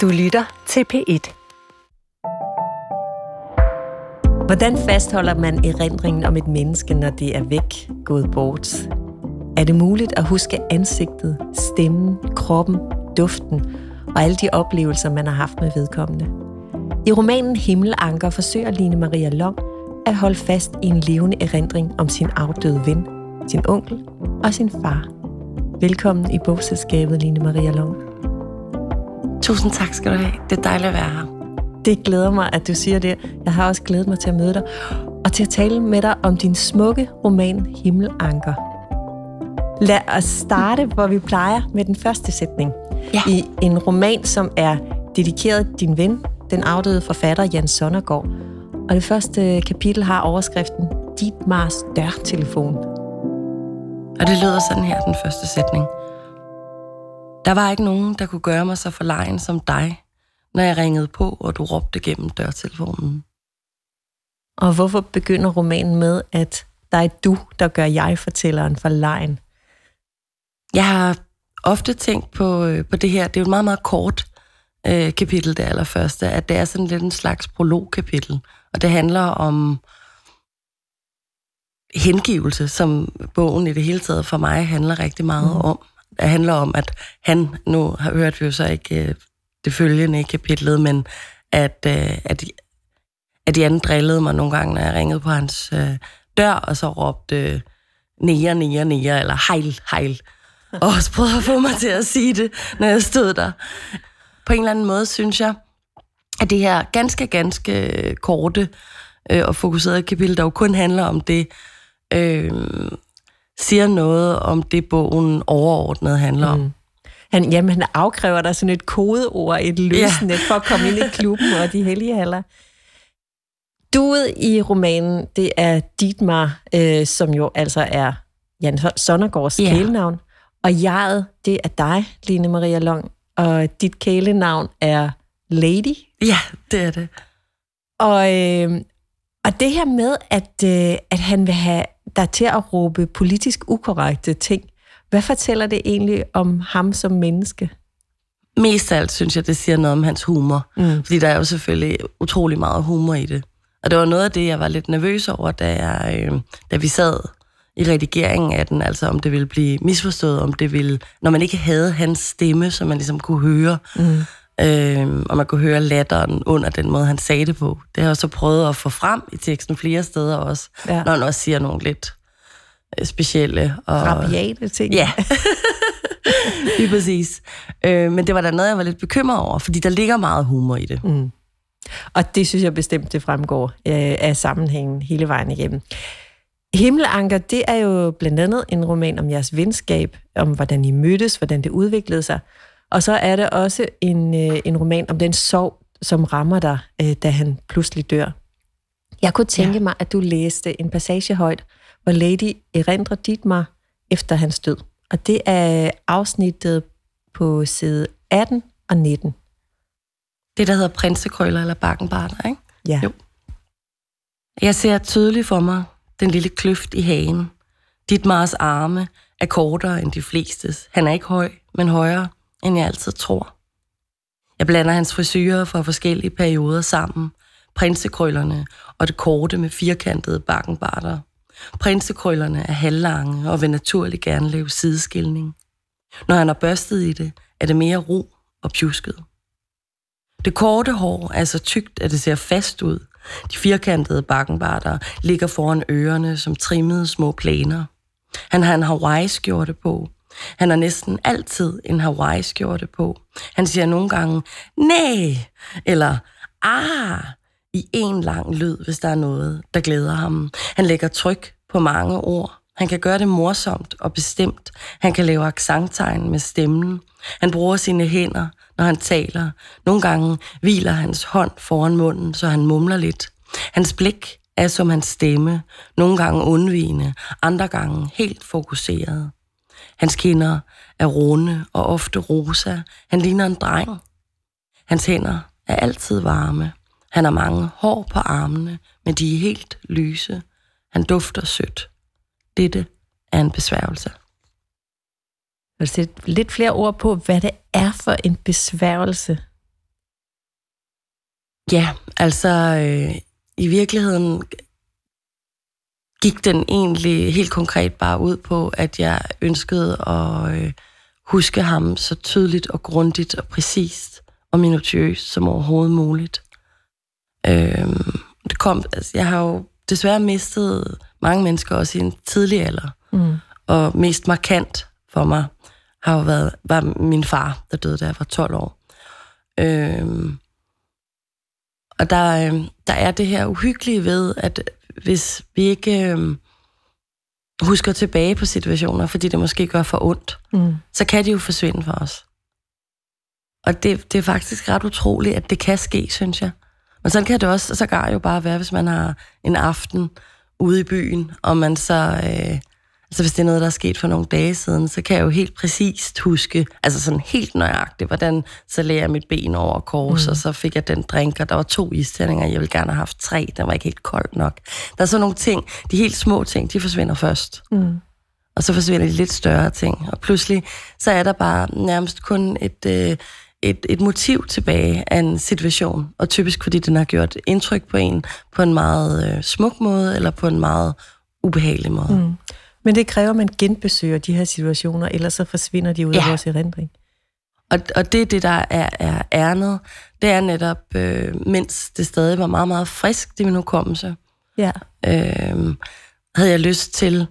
Du lytter til P1. Hvordan fastholder man erindringen om et menneske, når det er væk, gået bort? Er det muligt at huske ansigtet, stemmen, kroppen, duften og alle de oplevelser, man har haft med vedkommende? I romanen Himmelanker forsøger Line Maria Long at holde fast i en levende erindring om sin afdøde ven, sin onkel og sin far. Velkommen i bogselskabet, Line Maria Long. Tusind tak skal du have. Det er dejligt at være her. Det glæder mig, at du siger det. Jeg har også glædet mig til at møde dig og til at tale med dig om din smukke roman Himmelanker. Lad os starte, hvor vi plejer med den første sætning. Ja. I en roman, som er dedikeret din ven, den afdøde forfatter Jan Sonnergaard. Og det første kapitel har overskriften Dit Mars dørtelefon. Og det lyder sådan her, den første sætning. Der var ikke nogen, der kunne gøre mig så forlegen som dig, når jeg ringede på, og du råbte gennem dørtelefonen. Og hvorfor begynder romanen med, at der er du, der gør jeg-fortælleren for lejen? Jeg har ofte tænkt på, øh, på det her. Det er jo et meget, meget kort øh, kapitel, det allerførste. At det er sådan lidt en slags prologkapitel. Og det handler om hengivelse, som bogen i det hele taget for mig handler rigtig meget mm. om. Det handler om, at han, nu har hørt vi jo så ikke øh, det følgende i kapitlet, men at, øh, at, at Jan drillede mig nogle gange, når jeg ringede på hans øh, dør, og så råbte øh, nære, nære, nære, eller hejl, hejl. Og også prøvede at få mig til at sige det, når jeg stod der. På en eller anden måde synes jeg, at det her ganske, ganske øh, korte øh, og fokuserede kapitel, der jo kun handler om det, øh, siger noget om det, bogen overordnet handler om. Mm. Han, jamen, han afkræver dig sådan et kodeord, et løsende, ja. for at komme ind i klubben og de hellige haller. Duet i romanen, det er Dietmar, øh, som jo altså er Jan Sonnergaards yeah. kælenavn. Og jeget, det er dig, Line Maria Long. Og dit kælenavn er Lady. Ja, det er det. Og, øh, og det her med, at, øh, at han vil have dig til at råbe politisk ukorrekte ting, hvad fortæller det egentlig om ham som menneske? Mest af alt synes jeg, det siger noget om hans humor. Mm. Fordi der er jo selvfølgelig utrolig meget humor i det. Og det var noget af det, jeg var lidt nervøs over, da, jeg, øh, da vi sad i redigeringen af den, altså om det ville blive misforstået, om det ville, når man ikke havde hans stemme, som man ligesom kunne høre, mm. Øh, og man kunne høre latteren under den måde, han sagde det på. Det har jeg så prøvet at få frem i teksten flere steder også, ja. når han også siger nogle lidt øh, specielle og... Rabiate ting. Ja, lige præcis. Øh, men det var da noget, jeg var lidt bekymret over, fordi der ligger meget humor i det. Mm. Og det synes jeg bestemt, det fremgår øh, af sammenhængen hele vejen igennem. Himmelanker, det er jo blandt andet en roman om jeres venskab, om hvordan I mødtes, hvordan det udviklede sig. Og så er det også en, øh, en roman om den sorg, som rammer dig, øh, da han pludselig dør. Jeg kunne tænke ja. mig, at du læste en passage højt, hvor Lady erindrer Dietmar efter hans død. Og det er afsnittet på side 18 og 19. Det, der hedder prinsekrøller eller bakkenbarter, ikke? Ja. Jo. Jeg ser tydeligt for mig den lille kløft i hagen. Dit Mars arme er kortere end de flestes. Han er ikke høj, men højere, end jeg altid tror. Jeg blander hans frisyrer fra forskellige perioder sammen. Prinsekrøllerne og det korte med firkantede bakkenbarter. Prinsekrøllerne er halvlange og vil naturligt gerne lave sideskilning. Når han er børstet i det, er det mere ro og pjusket. Det korte hår er så tykt, at det ser fast ud. De firkantede bakkenbarter ligger foran ørerne som trimmede små planer. Han har en Hawaii-skjorte på. Han har næsten altid en Hawaii-skjorte på. Han siger nogle gange, nej, eller ah, i en lang lyd, hvis der er noget, der glæder ham. Han lægger tryk på mange ord. Han kan gøre det morsomt og bestemt. Han kan lave accenttegn med stemmen. Han bruger sine hænder, når han taler. Nogle gange hviler hans hånd foran munden, så han mumler lidt. Hans blik er som hans stemme, nogle gange undvigende, andre gange helt fokuseret. Hans kinder er runde og ofte rosa. Han ligner en dreng. Hans hænder er altid varme. Han har mange hår på armene, men de er helt lyse. Han dufter sødt. Dette er en besværgelse. Vil du sætte lidt flere ord på, hvad det er for en besværgelse, Ja, altså øh, i virkeligheden gik den egentlig helt konkret bare ud på, at jeg ønskede at øh, huske ham så tydeligt og grundigt og præcist og minutiøst som overhovedet muligt. Øh, det kom, altså, jeg har jo desværre mistet mange mennesker også i en tidlig alder. Mm. Og mest markant for mig har jo været, var min far, der døde, da jeg var 12 år. Øhm, og der, øhm, der er det her uhyggelige ved, at hvis vi ikke øhm, husker tilbage på situationer, fordi det måske gør for ondt, mm. så kan de jo forsvinde for os. Og det, det er faktisk ret utroligt, at det kan ske, synes jeg. Men sådan kan det også sågar jo bare være, hvis man har en aften ude i byen, og man så... Øh, Altså hvis det er noget, der er sket for nogle dage siden, så kan jeg jo helt præcist huske, altså sådan helt nøjagtigt, hvordan så lagde jeg mit ben over kors, mm. og så fik jeg den drink, og der var to istændinger, jeg ville gerne have haft tre, den var ikke helt kold nok. Der er sådan nogle ting, de helt små ting, de forsvinder først. Mm. Og så forsvinder de lidt større ting, og pludselig så er der bare nærmest kun et, øh, et, et motiv tilbage af en situation, og typisk fordi den har gjort indtryk på en på en meget øh, smuk måde, eller på en meget ubehagelig måde. Mm. Men det kræver, at man genbesøger de her situationer, ellers så forsvinder de ud ja. af vores erindring. Og, og det er det, der er, er ærnet. Det er netop, øh, mens det stadig var meget, meget frisk, det min hukommelse. Ja. Øh, havde jeg lyst til.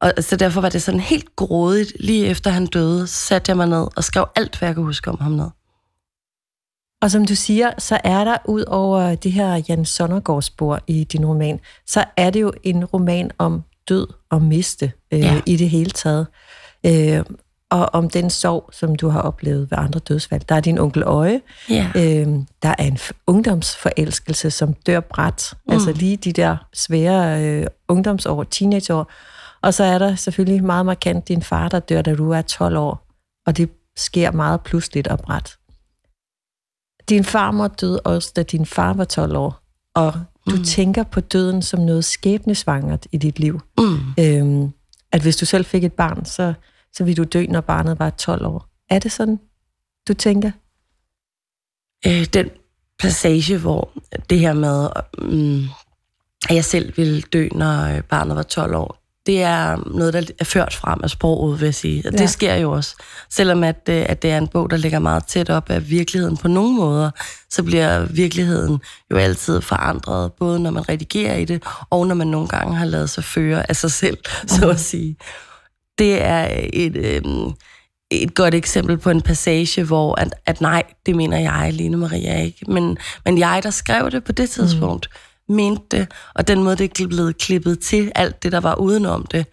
Og så derfor var det sådan helt grådigt. Lige efter han døde, satte jeg mig ned og skrev alt, hvad jeg kunne huske om ham ned. Og som du siger, så er der ud over det her Jan Sonnergaard spor i din roman, så er det jo en roman om død og miste øh, ja. i det hele taget. Øh, og om den sorg, som du har oplevet ved andre dødsfald. Der er din onkel Øje. Ja. Øh, der er en ungdomsforelskelse, som dør bræt. Mm. Altså lige de der svære øh, ungdomsår, teenageår. Og så er der selvfølgelig meget markant din far, der dør, da du er 12 år. Og det sker meget pludseligt og bræt. Din farmor døde også, da din far var 12 år. Og du mm. tænker på døden som noget skæbnesvangert i dit liv. Mm. Øhm, at hvis du selv fik et barn, så, så vil du dø, når barnet var 12 år. Er det sådan, du tænker? Øh, den passage, hvor det her med, mm, at jeg selv ville dø, når barnet var 12 år, det er noget, der er ført frem af sproget, vil jeg sige. Og det ja. sker jo også. Selvom at, øh, at det er en bog, der ligger meget tæt op af virkeligheden på nogle måder, så bliver virkeligheden jo altid forandret, både når man redigerer i det, og når man nogle gange har lavet sig føre af sig selv, så at sige. Det er et, øh, et godt eksempel på en passage, hvor at, at nej, det mener jeg, Line Maria ikke. Men, men jeg, der skrev det på det tidspunkt, mm mente det, og den måde, det blevet klippet til, alt det, der var udenom det,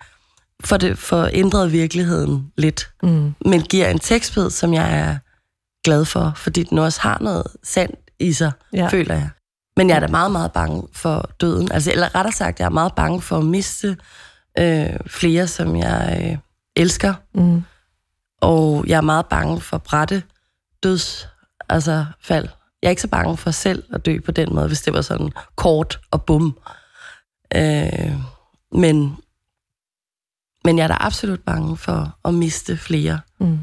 for det for ændret virkeligheden lidt. Mm. Men giver en tekstbid, som jeg er glad for, fordi den også har noget sandt i sig, ja. føler jeg. Men jeg er da meget, meget bange for døden. Altså, eller rettere sagt, jeg er meget bange for at miste øh, flere, som jeg øh, elsker. Mm. Og jeg er meget bange for brætte døds, altså fald. Jeg er ikke så bange for selv at dø på den måde, hvis det var sådan kort og bum. Øh, men, men jeg er da absolut bange for at miste flere. Mm.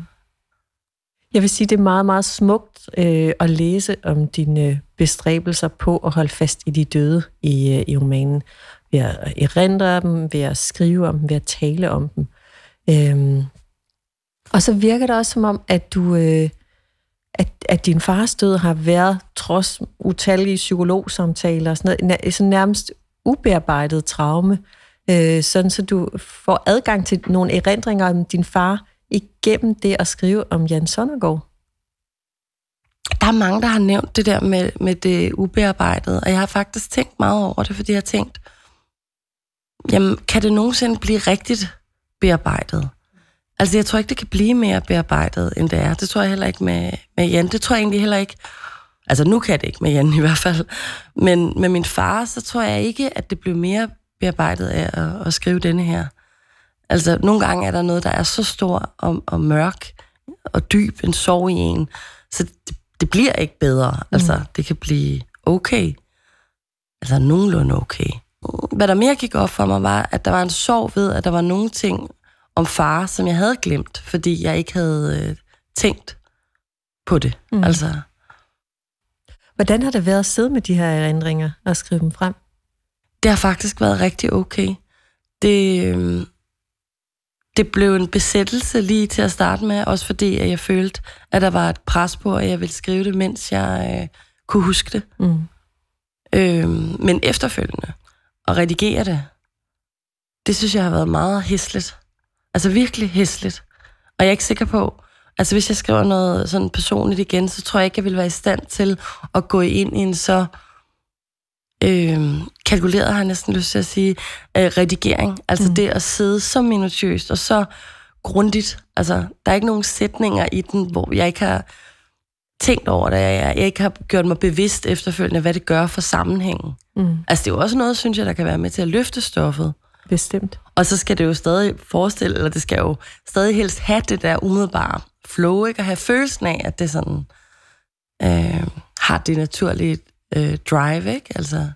Jeg vil sige, det er meget, meget smukt øh, at læse om dine bestræbelser på at holde fast i de døde i, øh, i romanen. Ved at erindre dem, ved at skrive om dem, ved at tale om dem. Øh, og så virker det også som om, at du... Øh, at, at din fars død har været, trods utallige psykologsamtaler og sådan noget, sådan nærmest ubearbejdet traume, øh, sådan så du får adgang til nogle erindringer om din far igennem det at skrive om Jan Sonnergaard. Der er mange, der har nævnt det der med, med det ubearbejdede, og jeg har faktisk tænkt meget over det, fordi jeg har tænkt, jamen, kan det nogensinde blive rigtigt bearbejdet? Altså, jeg tror ikke, det kan blive mere bearbejdet, end det er. Det tror jeg heller ikke med, med Jan. Det tror jeg egentlig heller ikke. Altså, nu kan det ikke med Jan i hvert fald. Men med min far, så tror jeg ikke, at det blev mere bearbejdet af at, at skrive denne her. Altså, nogle gange er der noget, der er så stor og, og mørk og dyb en sorg i en, så det, det bliver ikke bedre. Mm. Altså, det kan blive okay. Altså, nogenlunde okay. Hvad der mere gik op for mig, var, at der var en sorg ved, at der var nogle ting om far, som jeg havde glemt, fordi jeg ikke havde øh, tænkt på det. Mm. Altså. Hvordan har det været at sidde med de her erindringer og skrive dem frem? Det har faktisk været rigtig okay. Det, øhm, det blev en besættelse lige til at starte med, også fordi at jeg følte, at der var et pres på, at jeg ville skrive det, mens jeg øh, kunne huske det. Mm. Øhm, men efterfølgende, at redigere det, det synes jeg har været meget hæsligt. Altså virkelig hæsligt. Og jeg er ikke sikker på, altså hvis jeg skriver noget sådan personligt igen, så tror jeg ikke, jeg vil være i stand til at gå ind i en så øh, kalkuleret, har jeg næsten lyst til at sige, øh, redigering. Altså mm. det at sidde så minutiøst og så grundigt. Altså, der er ikke nogen sætninger i den, hvor jeg ikke har tænkt over det. Jeg, jeg ikke har gjort mig bevidst efterfølgende, hvad det gør for sammenhængen. Mm. Altså, det er jo også noget, synes jeg, der kan være med til at løfte stoffet. Bestemt. Og så skal det jo stadig forestille, eller det skal jo stadig helst have det der umiddelbare flow, ikke? Og have følelsen af, at det sådan øh, har det naturlige øh, drive, ikke? Altså.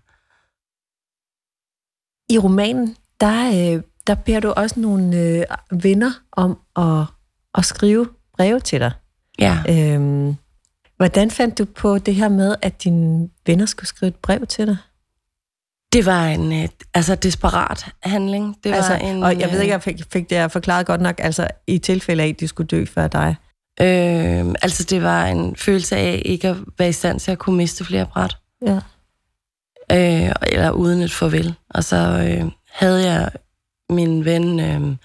I romanen, der, øh, der beder du også nogle øh, venner om at, at skrive breve til dig. Ja. Øhm, hvordan fandt du på det her med, at dine venner skulle skrive et brev til dig? Det var en øh, altså desperat handling. Det var altså, en, og jeg ved ikke, øh, jeg fik, fik det forklaret godt nok, altså i tilfælde af, at de skulle dø før dig. Øh, altså det var en følelse af ikke at være i stand til at kunne miste flere bræt. Ja. Øh, eller uden et farvel. Og så øh, havde jeg min ven øh,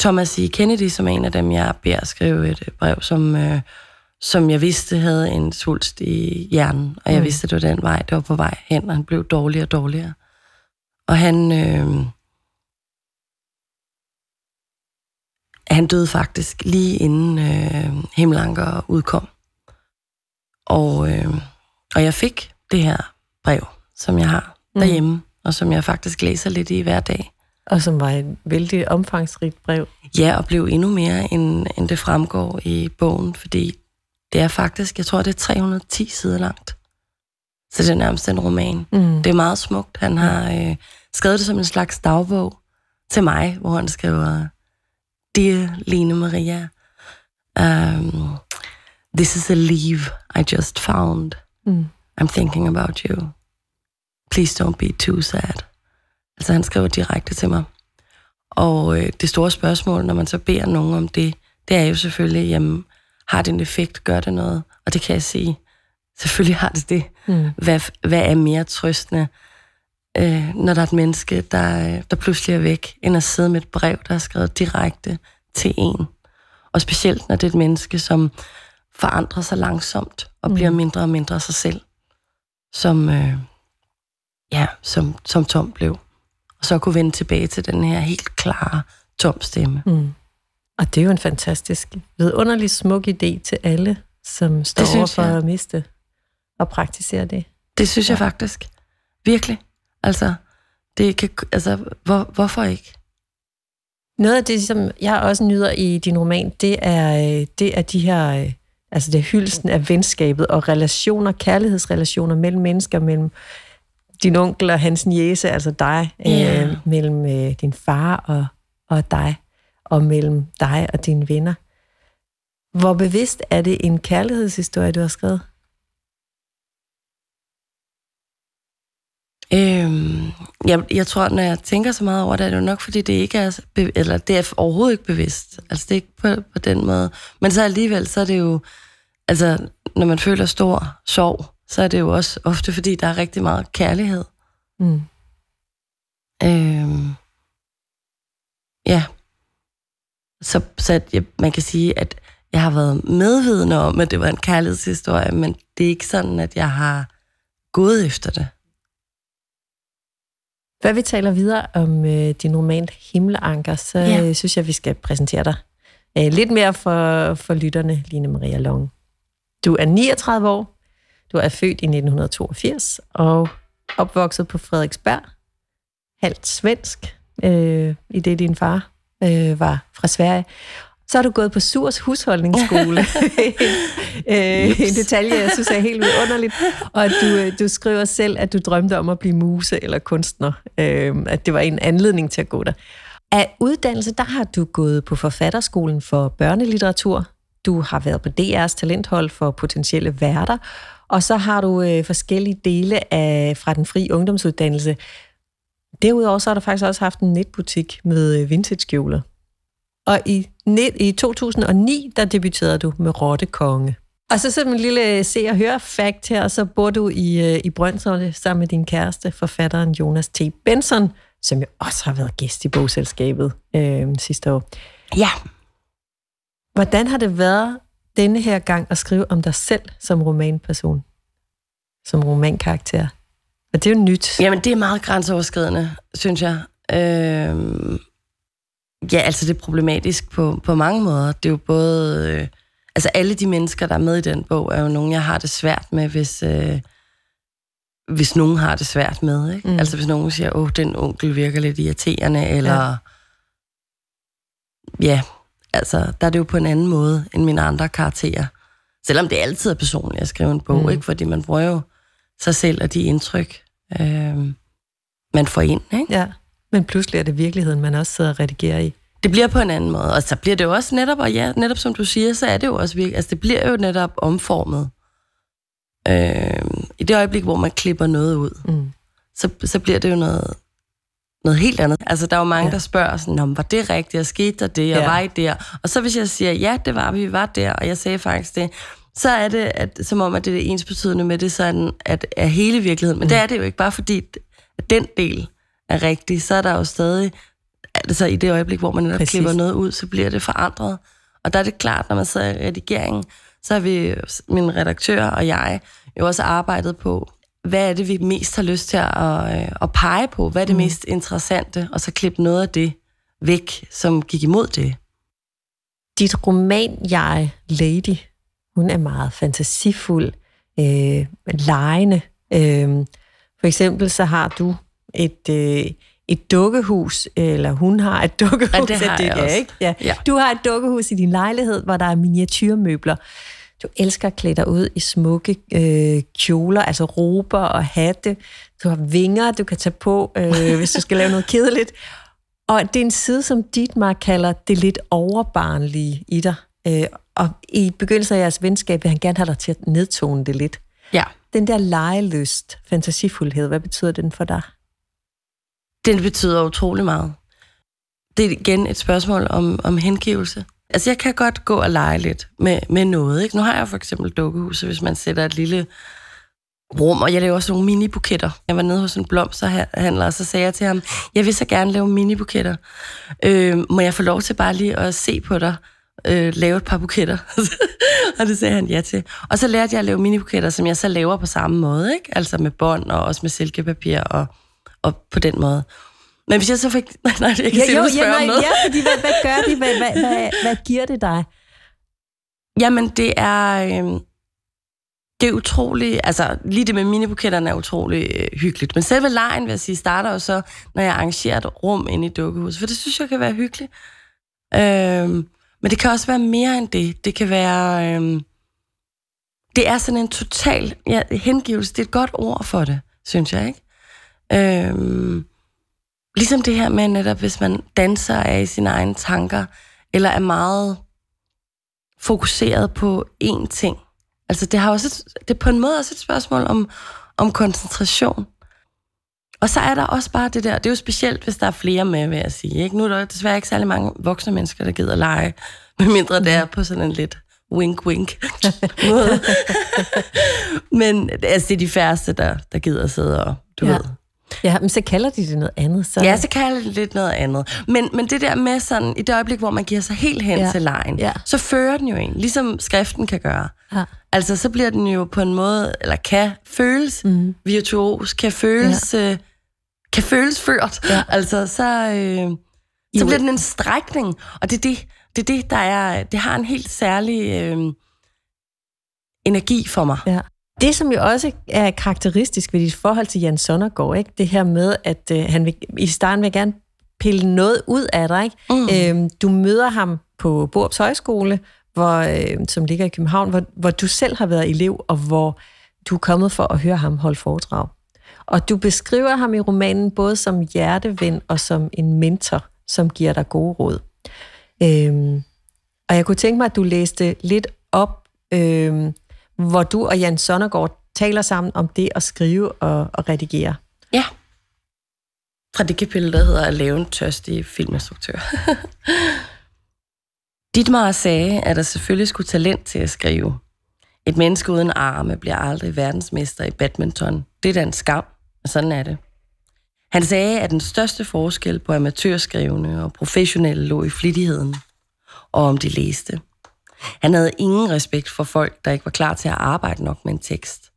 Thomas E. Kennedy, som er en af dem, jeg beder skrive et brev, som, øh, som jeg vidste havde en svulst i hjernen. Og jeg Mm. vidste, at det var den vej, det var på vej hen, og han blev dårligere og dårligere. Og han... Øh, han døde faktisk lige inden øh, Himmelanker udkom. Og, øh, og jeg fik det her brev, som jeg har Mm. derhjemme, og som jeg faktisk læser lidt i hver dag. Og som var et vældig omfangsrigt brev. Ja, og blev endnu mere, end, end det fremgår i bogen, fordi det er faktisk, jeg tror, det er 310 sider langt. Så det er nærmest en roman. Mm. Det er meget smukt. Han har øh, skrevet det som en slags dagbog til mig, hvor han skriver, Dear Lene Maria, um, this is a leaf I just found. Mm. I'm thinking about you. Please don't be too sad. Altså han skriver direkte til mig. Og øh, det store spørgsmål, når man så beder nogen om det, det er jo selvfølgelig, jamen, har det en effekt, gør det noget? Og det kan jeg sige, selvfølgelig har det det. Mm. Hvad, hvad er mere trøstende, øh, når der er et menneske, der, der pludselig er væk, end at sidde med et brev, der er skrevet direkte til en. Og specielt, når det er et menneske, som forandrer sig langsomt og bliver Mm. mindre og mindre sig selv, som, øh, ja, som, som Tom blev. Og så kunne vende tilbage til den her helt klare Tom stemme. Mm. Og det er jo en fantastisk, vidunderlig smuk idé til alle, som står Det over for jeg. at miste og praktisere det. Det synes jeg faktisk. Virkelig. Altså, det kan, altså hvor, hvorfor ikke? Noget af det, som jeg også nyder i din roman, det er, øh, det er de her, øh, altså det er hyldelsen af venskabet og relationer, kærlighedsrelationer mellem mennesker, mellem din onkel og hans niece, altså dig, Ja. øh, mellem øh, din far og, og dig, og mellem dig og dine venner. Hvor bevidst er det en kærlighedshistorie, du har skrevet? Øhm, jeg, jeg tror, når jeg tænker så meget over det, er det jo nok, fordi det ikke er, eller det er overhovedet ikke bevidst. Altså, det er ikke på, på den måde. Men så alligevel, så er det jo, altså, når man føler stor sorg, så er det jo også ofte, fordi der er rigtig meget kærlighed. Mm. Øhm, ja. Så, så at jeg, man kan sige, at jeg har været medvidende om, at det var en kærlighedshistorie, men det er ikke sådan, at jeg har gået efter det. Før vi taler videre om øh, din roman Himmelanker, så Ja. øh, synes jeg, vi skal præsentere dig øh, lidt mere for, for lytterne, Line Maria Long. Du er 39 år, du er født i 1982 og opvokset på Frederiksberg, halvt svensk, øh, i det din far øh, var fra Sverige. Så har du gået på Surs husholdningsskole. øh, en detalje, jeg synes er helt vidunderligt. Og at du, øh, du skriver selv, at du drømte om at blive muse eller kunstner. Øh, at det var en anledning til at gå der. Af uddannelse, der har du gået på forfatterskolen for børnelitteratur. Du har været på DR's talenthold for potentielle værter. Og så har du øh, forskellige dele af fra den fri ungdomsuddannelse. Derudover så har du faktisk også haft en netbutik med øh, vintage-kjoler. Og i, net, i 2009, der debuterede du med Rotte Konge. Og så sådan en lille se og høre fact her, og så bor du i, øh, i Brøndshøj sammen med din kæreste, forfatteren Jonas T. Benson, som jo også har været gæst i bogselskabet øh, sidste år. Ja. Hvordan har det været denne her gang at skrive om dig selv som romanperson? Som romankarakter? Og det er jo nyt. Jamen, det er meget grænseoverskridende, synes jeg. Øh, ja, altså det er problematisk på, på mange måder. Det er jo både... Øh, altså alle de mennesker, der er med i den bog, er jo nogen, jeg har det svært med, hvis... Øh, hvis nogen har det svært med. Ikke? Mm. Altså hvis nogen siger, åh, den onkel virker lidt irriterende, eller... Ja. ja, altså der er det jo på en anden måde end mine andre karakterer. Selvom det altid er personligt at skrive en bog, mm. ikke? fordi man bruger jo sig selv og de indtryk, øh, man får ind. Ikke? Ja, men pludselig er det virkeligheden, man også sidder og redigerer i. Det bliver på en anden måde, og så bliver det jo også netop, og ja, netop som du siger, så er det jo også virkelig, altså det bliver jo netop omformet. Øh, I det øjeblik, hvor man klipper noget ud, mm. så, så bliver det jo noget, noget helt andet. Altså, der er jo mange, ja. der spørger sådan, var det rigtigt, og skete der det, og ja. var I der? Og så hvis jeg siger, ja, det var vi, vi var der, og jeg sagde faktisk det, så er det at, som om, at det er det ens betydende med det, sådan, at er hele virkeligheden. Men mm. det er det jo ikke, bare fordi at den del er rigtig, så er der jo stadig, altså i det øjeblik, hvor man netop klipper noget ud, så bliver det forandret. Og der er det klart, når man sidder i redigeringen, så har vi, min redaktør og jeg, jo også arbejdet på, hvad er det, vi mest har lyst til at, øh, at pege på? Hvad er det mm. mest interessante? Og så klippe noget af det væk, som gik imod det. Dit roman, Jeg Lady, hun er meget fantasifuld, øh, lejende. Øh, for eksempel så har du et, øh, et dukkehus, eller hun har et dukkehus. Ja, det har det, jeg også. Ikke? Ja. ja. Du har et dukkehus i din lejlighed, hvor der er miniatyrmøbler. Du elsker at klæde dig ud i smukke øh, kjoler, altså rober og hatte. Du har vinger, du kan tage på, øh, hvis du skal lave noget kedeligt. Og det er en side, som Dietmar kalder det lidt overbarnlige i dig. Øh, og i begyndelsen af jeres venskab vil han gerne have dig til at nedtone det lidt. Ja. Den der legeløst, fantasifuldhed, hvad betyder den for dig? Den betyder utrolig meget. Det er igen et spørgsmål om, om hengivelse. Altså, jeg kan godt gå og lege lidt med, med noget. Ikke? Nu har jeg for eksempel dukkehus, hvis man sætter et lille rum, og jeg laver også nogle mini-buketter. Jeg var nede hos en blomsterhandler, og så sagde jeg til ham, jeg vil så gerne lave mini-buketter. Øh, må jeg få lov til bare lige at se på dig? Øh, lave et par buketter. og det sagde han ja til. Og så lærte jeg at lave mini-buketter, som jeg så laver på samme måde, ikke? Altså med bånd og også med silkepapir og, og på den måde. Men hvis jeg så fik... Nej, nej jeg kan ja, se, jo, ja, nej, noget. Ja, fordi hvad, hvad gør det? Hvad, hvad, hvad, hvad giver det dig? Jamen, det er... Øh, det er utroligt, altså lige det med minibuketterne er utrolig øh, hyggeligt. Men selve lejen, vil jeg sige, starter jo så, når jeg arrangerer et rum inde i dukkehuset, for det synes jeg kan være hyggeligt. Øh, men det kan også være mere end det. Det kan være... Øh, det er sådan en total ja, hengivelse. Det er et godt ord for det, synes jeg, ikke? Øh, Ligesom det her med netop, hvis man danser af i sine egne tanker, eller er meget fokuseret på én ting. Altså det har også et, det er på en måde også et spørgsmål om, om koncentration. Og så er der også bare det der, det er jo specielt, hvis der er flere med, vil jeg sige. Ikke? Nu er der desværre ikke særlig mange voksne mennesker, der gider lege, medmindre det er på sådan en lidt wink-wink måde. Men altså, det er de færreste, der, der gider sidde og, du ja. ved, Ja, men så kalder de det noget andet. Så... Ja, så kalder de det lidt noget andet. Men, men det der med sådan, i det øjeblik, hvor man giver sig helt hen ja. til lejen, ja. så fører den jo en, ligesom skriften kan gøre. Ja. Altså, så bliver den jo på en måde, eller kan føles mm. virtuos, kan føles, ja. øh, kan føles ført. Ja. Altså, så, øh, så bliver den en strækning, og det er det, det, er det der er, det har en helt særlig øh, energi for mig. Ja. Det, som jo også er karakteristisk ved dit forhold til Jan Sonnergaard, ikke? det her med, at øh, han vil, i starten vil gerne pille noget ud af dig. Ikke? Mm. Øhm, du møder ham på Borups Højskole, hvor, øh, som ligger i København, hvor, hvor du selv har været elev, og hvor du er kommet for at høre ham holde foredrag. Og du beskriver ham i romanen både som hjerteven og som en mentor, som giver dig gode råd. Øhm, og jeg kunne tænke mig, at du læste lidt op, øhm, hvor du og Jan Sonnergaard taler sammen om det at skrive og, og redigere. Ja. Fra det kapitel, der hedder At lave en tørstig filminstruktør. Ditmar sagde, at der selvfølgelig skulle talent til at skrive. Et menneske uden arme bliver aldrig verdensmester i badminton. Det er da en skam, og sådan er det. Han sagde, at den største forskel på amatørskrivende og professionelle lå i flittigheden, og om de læste. Han havde ingen respekt for folk, der ikke var klar til at arbejde nok med en tekst.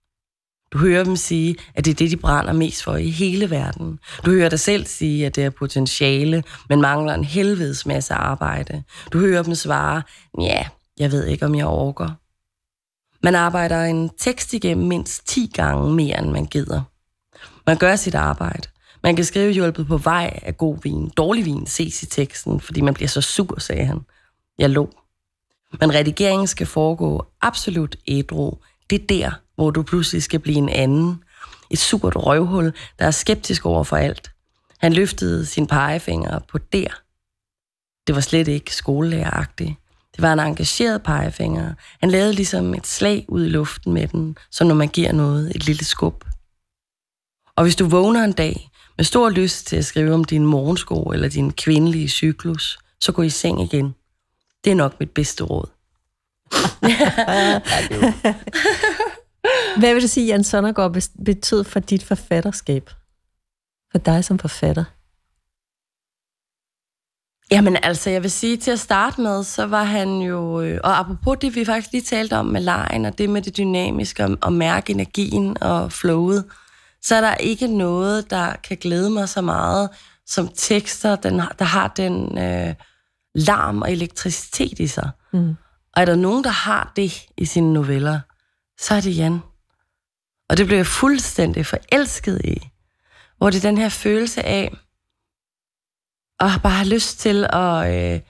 Du hører dem sige, at det er det, de brænder mest for i hele verden. Du hører dig selv sige, at det er potentiale, men mangler en helvedes masse arbejde. Du hører dem svare, ja, jeg ved ikke, om jeg orker. Man arbejder en tekst igennem mindst 10 gange mere, end man gider. Man gør sit arbejde. Man kan skrive hjulpet på vej af god vin. Dårlig vin ses i teksten, fordi man bliver så sur, sagde han. Jeg lå. Men redigeringen skal foregå absolut ædru. Det er der, hvor du pludselig skal blive en anden. Et surt røvhul, der er skeptisk over for alt. Han løftede sin pegefinger på der. Det var slet ikke skolelæreragtigt. Det var en engageret pegefinger. Han lavede ligesom et slag ud i luften med den, som når man giver noget et lille skub. Og hvis du vågner en dag med stor lyst til at skrive om din morgensko eller din kvindelige cyklus, så gå i seng igen. Det er nok mit bedste råd. Hvad vil du sige, Jan Sonnergaard betød for dit forfatterskab? For dig som forfatter? Jamen altså, jeg vil sige til at starte med, så var han jo, øh, og apropos det, vi faktisk lige talte om med lejen, og det med det dynamiske, og, og mærke energien og flowet, så er der ikke noget, der kan glæde mig så meget som tekster, den, der har den øh, larm og elektricitet i sig. Mm. Og er der nogen, der har det i sine noveller, så er det Jan. Og det blev jeg fuldstændig forelsket i. Hvor det er den her følelse af, at bare have lyst til at øh,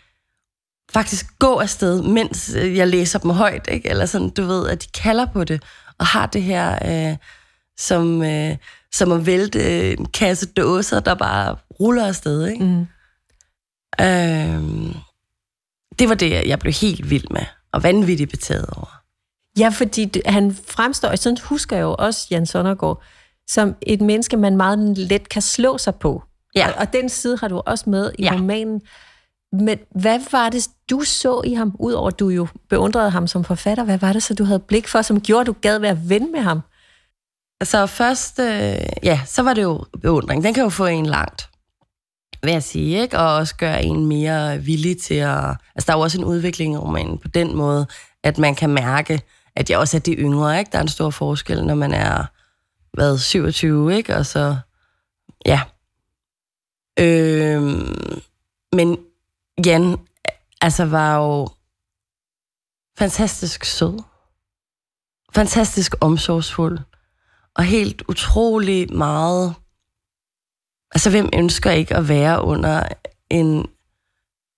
faktisk gå afsted, mens jeg læser dem højt, ikke? Eller sådan, du ved, at de kalder på det, og har det her, øh, som, øh, som at vælte en kasse dåser, der bare ruller afsted, ikke? Mm. Øh, det var det, jeg blev helt vild med, og vanvittigt betaget over. Ja, fordi han fremstår, sådan husker jeg jo også Jan Sonnergaard, som et menneske, man meget let kan slå sig på. Ja. Og, og den side har du også med i ja. romanen. Men hvad var det, du så i ham, udover at du jo beundrede ham som forfatter? Hvad var det så, du havde blik for, som gjorde, at du gad være ven med ham? Så først, øh, ja, så var det jo beundring. Den kan jo få en langt, vil jeg sige, ikke? Og også gøre en mere villig til at... Altså, der er jo også en udvikling i romanen på den måde, at man kan mærke, at jeg også er de yngre, ikke? Der er en stor forskel, når man er, hvad, 27, ikke? Og så, ja. Øh, men Jan, altså, var jo fantastisk sød. Fantastisk omsorgsfuld. Og helt utrolig meget... Altså, hvem ønsker ikke at være under en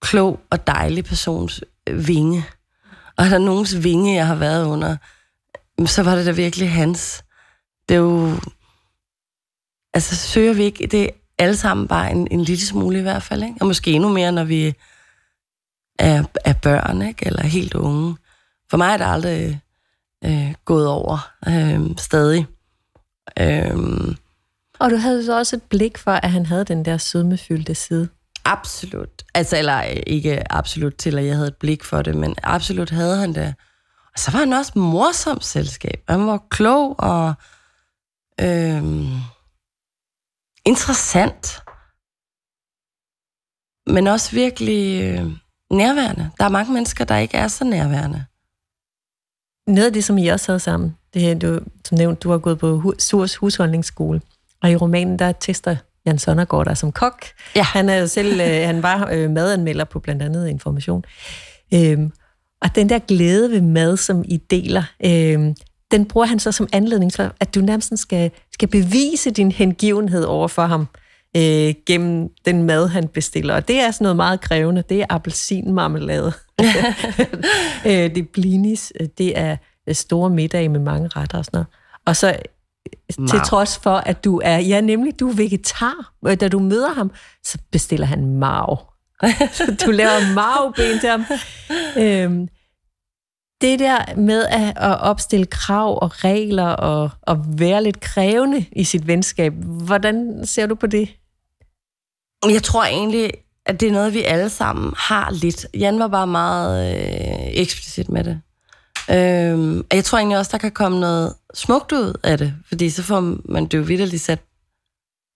klog og dejlig persons øh, vinge? Og er der nogens vinge, jeg har været under, så var det da virkelig hans. Det er jo... Altså, søger vi ikke det alle sammen bare en, en lille smule i hvert fald, ikke? Og måske endnu mere, når vi er, er børn, ikke? Eller helt unge. For mig er det aldrig øh, gået over øh, stadig. Øh, og du havde så også et blik for, at han havde den der sødmefyldte side. Absolut. Altså, eller ikke absolut til, at jeg havde et blik for det, men absolut havde han det. Og så var han også morsom selskab. Han var klog og øhm, interessant. Men også virkelig øh, nærværende. Der er mange mennesker, der ikke er så nærværende. Noget af det, som I også havde sammen, det her, du, som nævnt, du har gået på Surs husholdningsskole, og i romanen, der tester Jan Sonnergaard der som kok. Ja. Han er selv, øh, han var øh, madanmelder på blandt andet Information. Øhm, og den der glæde ved mad, som I deler, øhm, den bruger han så som anledning til, at du nærmest skal, skal bevise din hengivenhed over for ham øh, gennem den mad, han bestiller. Og det er sådan noget meget krævende. Det er appelsinmarmelade. øh, det er blinis. Det er store middage med mange retter og sådan noget. Og så Marv. Til trods for, at du er, ja nemlig, du er vegetar. Da du møder ham, så bestiller han marv. du laver marvben til ham. Øhm, det der med at, at opstille krav og regler og, og være lidt krævende i sit venskab, hvordan ser du på det? Jeg tror egentlig, at det er noget, vi alle sammen har lidt. Jan var bare meget øh, eksplicit med det. Øhm, jeg tror egentlig også, der kan komme noget smukt ud af det, fordi så får man det jo vidderligt sat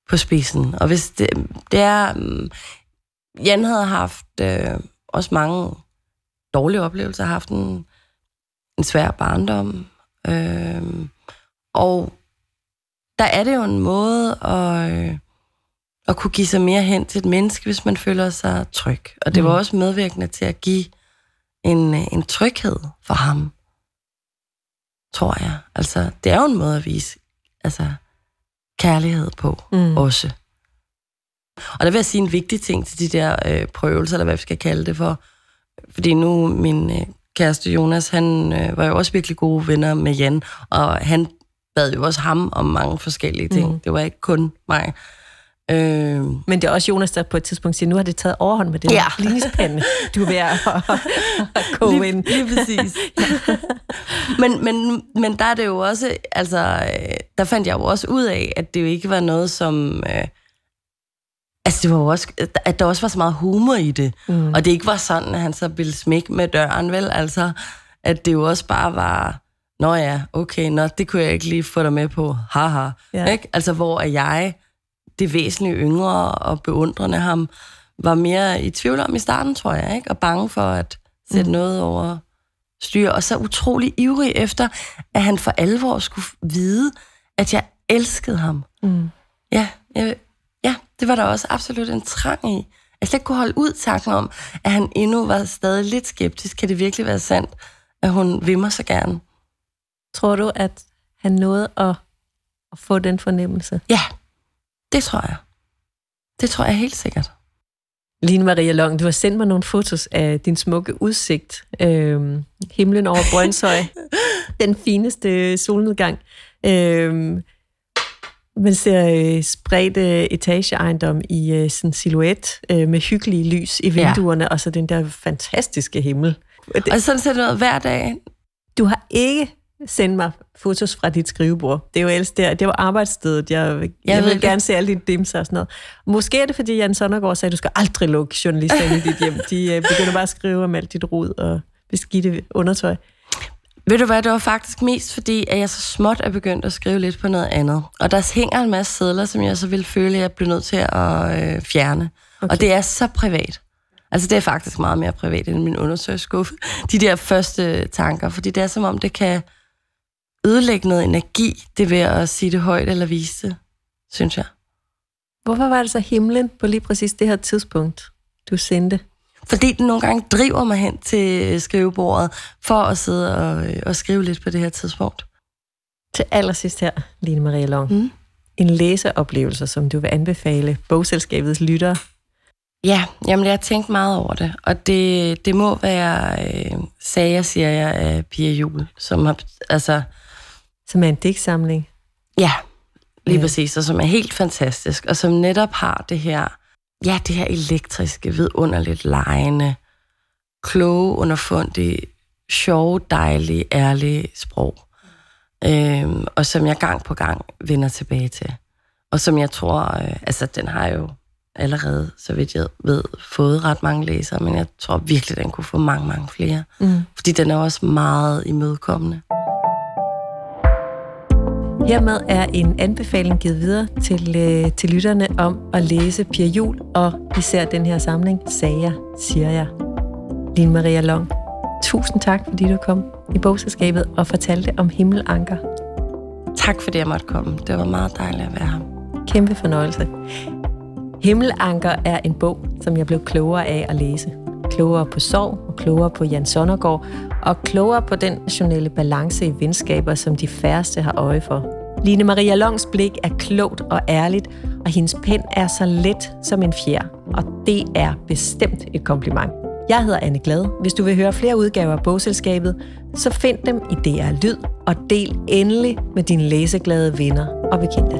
på spidsen. Og hvis det, det er... Um, Jan havde haft øh, også mange dårlige oplevelser, har haft en, en svær barndom. Øh, og der er det jo en måde at, øh, at kunne give sig mere hen til et menneske, hvis man føler sig tryg. Og det var mm. også medvirkende til at give en, en tryghed for ham, tror jeg. Altså, det er jo en måde at vise altså, kærlighed på mm. også. Og der vil jeg sige en vigtig ting til de der øh, prøvelser, eller hvad vi skal kalde det for. Fordi nu min øh, kæreste Jonas, han øh, var jo også virkelig gode venner med Jan, og han bad jo også ham om mange forskellige ting. Mm. Det var ikke kun mig. Øh, Men det er også Jonas, der på et tidspunkt siger, nu har det taget overhånd med den ja. ligningspande, du er ved at, at gå ind. Lige præcis. men, men, men der er det jo også, altså, der fandt jeg jo også ud af, at det jo ikke var noget, som... Øh, Altså, det var jo også, at der også var så meget humor i det. Mm. Og det ikke var sådan, at han så ville smække med døren, vel? Altså, at det jo også bare var, nå ja, okay, nå, det kunne jeg ikke lige få dig med på, haha. Ja. Ikke? Altså, hvor er jeg, det væsentlige yngre og beundrende ham, var mere i tvivl om i starten, tror jeg, ikke? Og bange for at sætte mm. noget over styr. Og så utrolig ivrig efter, at han for alvor skulle vide, at jeg elskede ham. Mm. Ja, jeg, ja, det var der også absolut en trang i. Jeg slet ikke kunne holde ud tanken om, at han endnu var stadig lidt skeptisk. Kan det virkelig være sandt, at hun vil mig så gerne? Tror du, at han nåede at, at få den fornemmelse? Ja, det tror jeg. Det tror jeg helt sikkert. Line Maria Long, du har sendt mig nogle fotos af din smukke udsigt. Øhm, himlen over Brøndshøj. den fineste solnedgang. Øhm, man ser øh, spredt øh, etageejendom i øh, sådan silhuet øh, med hyggelige lys i vinduerne, ja. og så den der fantastiske himmel. Og sådan ser det ud hver dag. Du har ikke sendt mig fotos fra dit skrivebord. Det er jo ellers der, det var arbejdsstedet. Jeg, jeg, jeg vil gerne se alle dine dimser og sådan noget. Måske er det, fordi Jan Sondergaard sagde, at du skal aldrig lukke journalister i dit hjem. De øh, begynder bare at skrive om alt dit rod og beskidte undertøj. Ved du hvad, det var faktisk mest fordi, at jeg så småt er begyndt at skrive lidt på noget andet. Og der hænger en masse sædler, som jeg så ville føle, at jeg blev nødt til at øh, fjerne. Okay. Og det er så privat. Altså det er faktisk meget mere privat end min undersøgelseskuffe. De der første tanker, fordi det er som om, det kan ødelægge noget energi, det ved at sige det højt eller vise det, synes jeg. Hvorfor var det så himlen på lige præcis det her tidspunkt, du sendte? Fordi den nogle gange driver mig hen til skrivebordet, for at sidde og, og skrive lidt på det her tidspunkt. Til allersidst her, Line Marie Long. Mm. En læseoplevelse, som du vil anbefale bogselskabets lyttere. Ja, jamen jeg har tænkt meget over det, og det, det må være øh, sager, siger jeg, af Pia Jul, som har, altså... Som er en digtsamling? Ja, lige ja. præcis, og som er helt fantastisk, og som netop har det her ja, det her elektriske, vidunderligt lejende, kloge, underfundige, sjove, dejlige, ærlige sprog. Øhm, og som jeg gang på gang vender tilbage til. Og som jeg tror, øh, altså den har jo allerede, så vidt jeg ved, fået ret mange læsere, men jeg tror virkelig, den kunne få mange, mange flere. Mm. Fordi den er også meget imødekommende. Hermed er en anbefaling givet videre til, øh, til lytterne om at læse Pia Jul og især den her samling, Sager, siger jeg. Line Maria Long, tusind tak, fordi du kom i bogselskabet og fortalte om Himmelanker. Tak fordi jeg måtte komme. Det var meget dejligt at være her. Kæmpe fornøjelse. Himmelanker er en bog, som jeg blev klogere af at læse. Klogere på sorg og klogere på Jan Sondergaard, og klogere på den nationale balance i venskaber, som de færreste har øje for. Line Maria Longs blik er klogt og ærligt, og hendes pen er så let som en fjer. Og det er bestemt et kompliment. Jeg hedder Anne Glad. Hvis du vil høre flere udgaver af bogselskabet, så find dem i DR Lyd, og del endelig med dine læseglade venner og bekendte.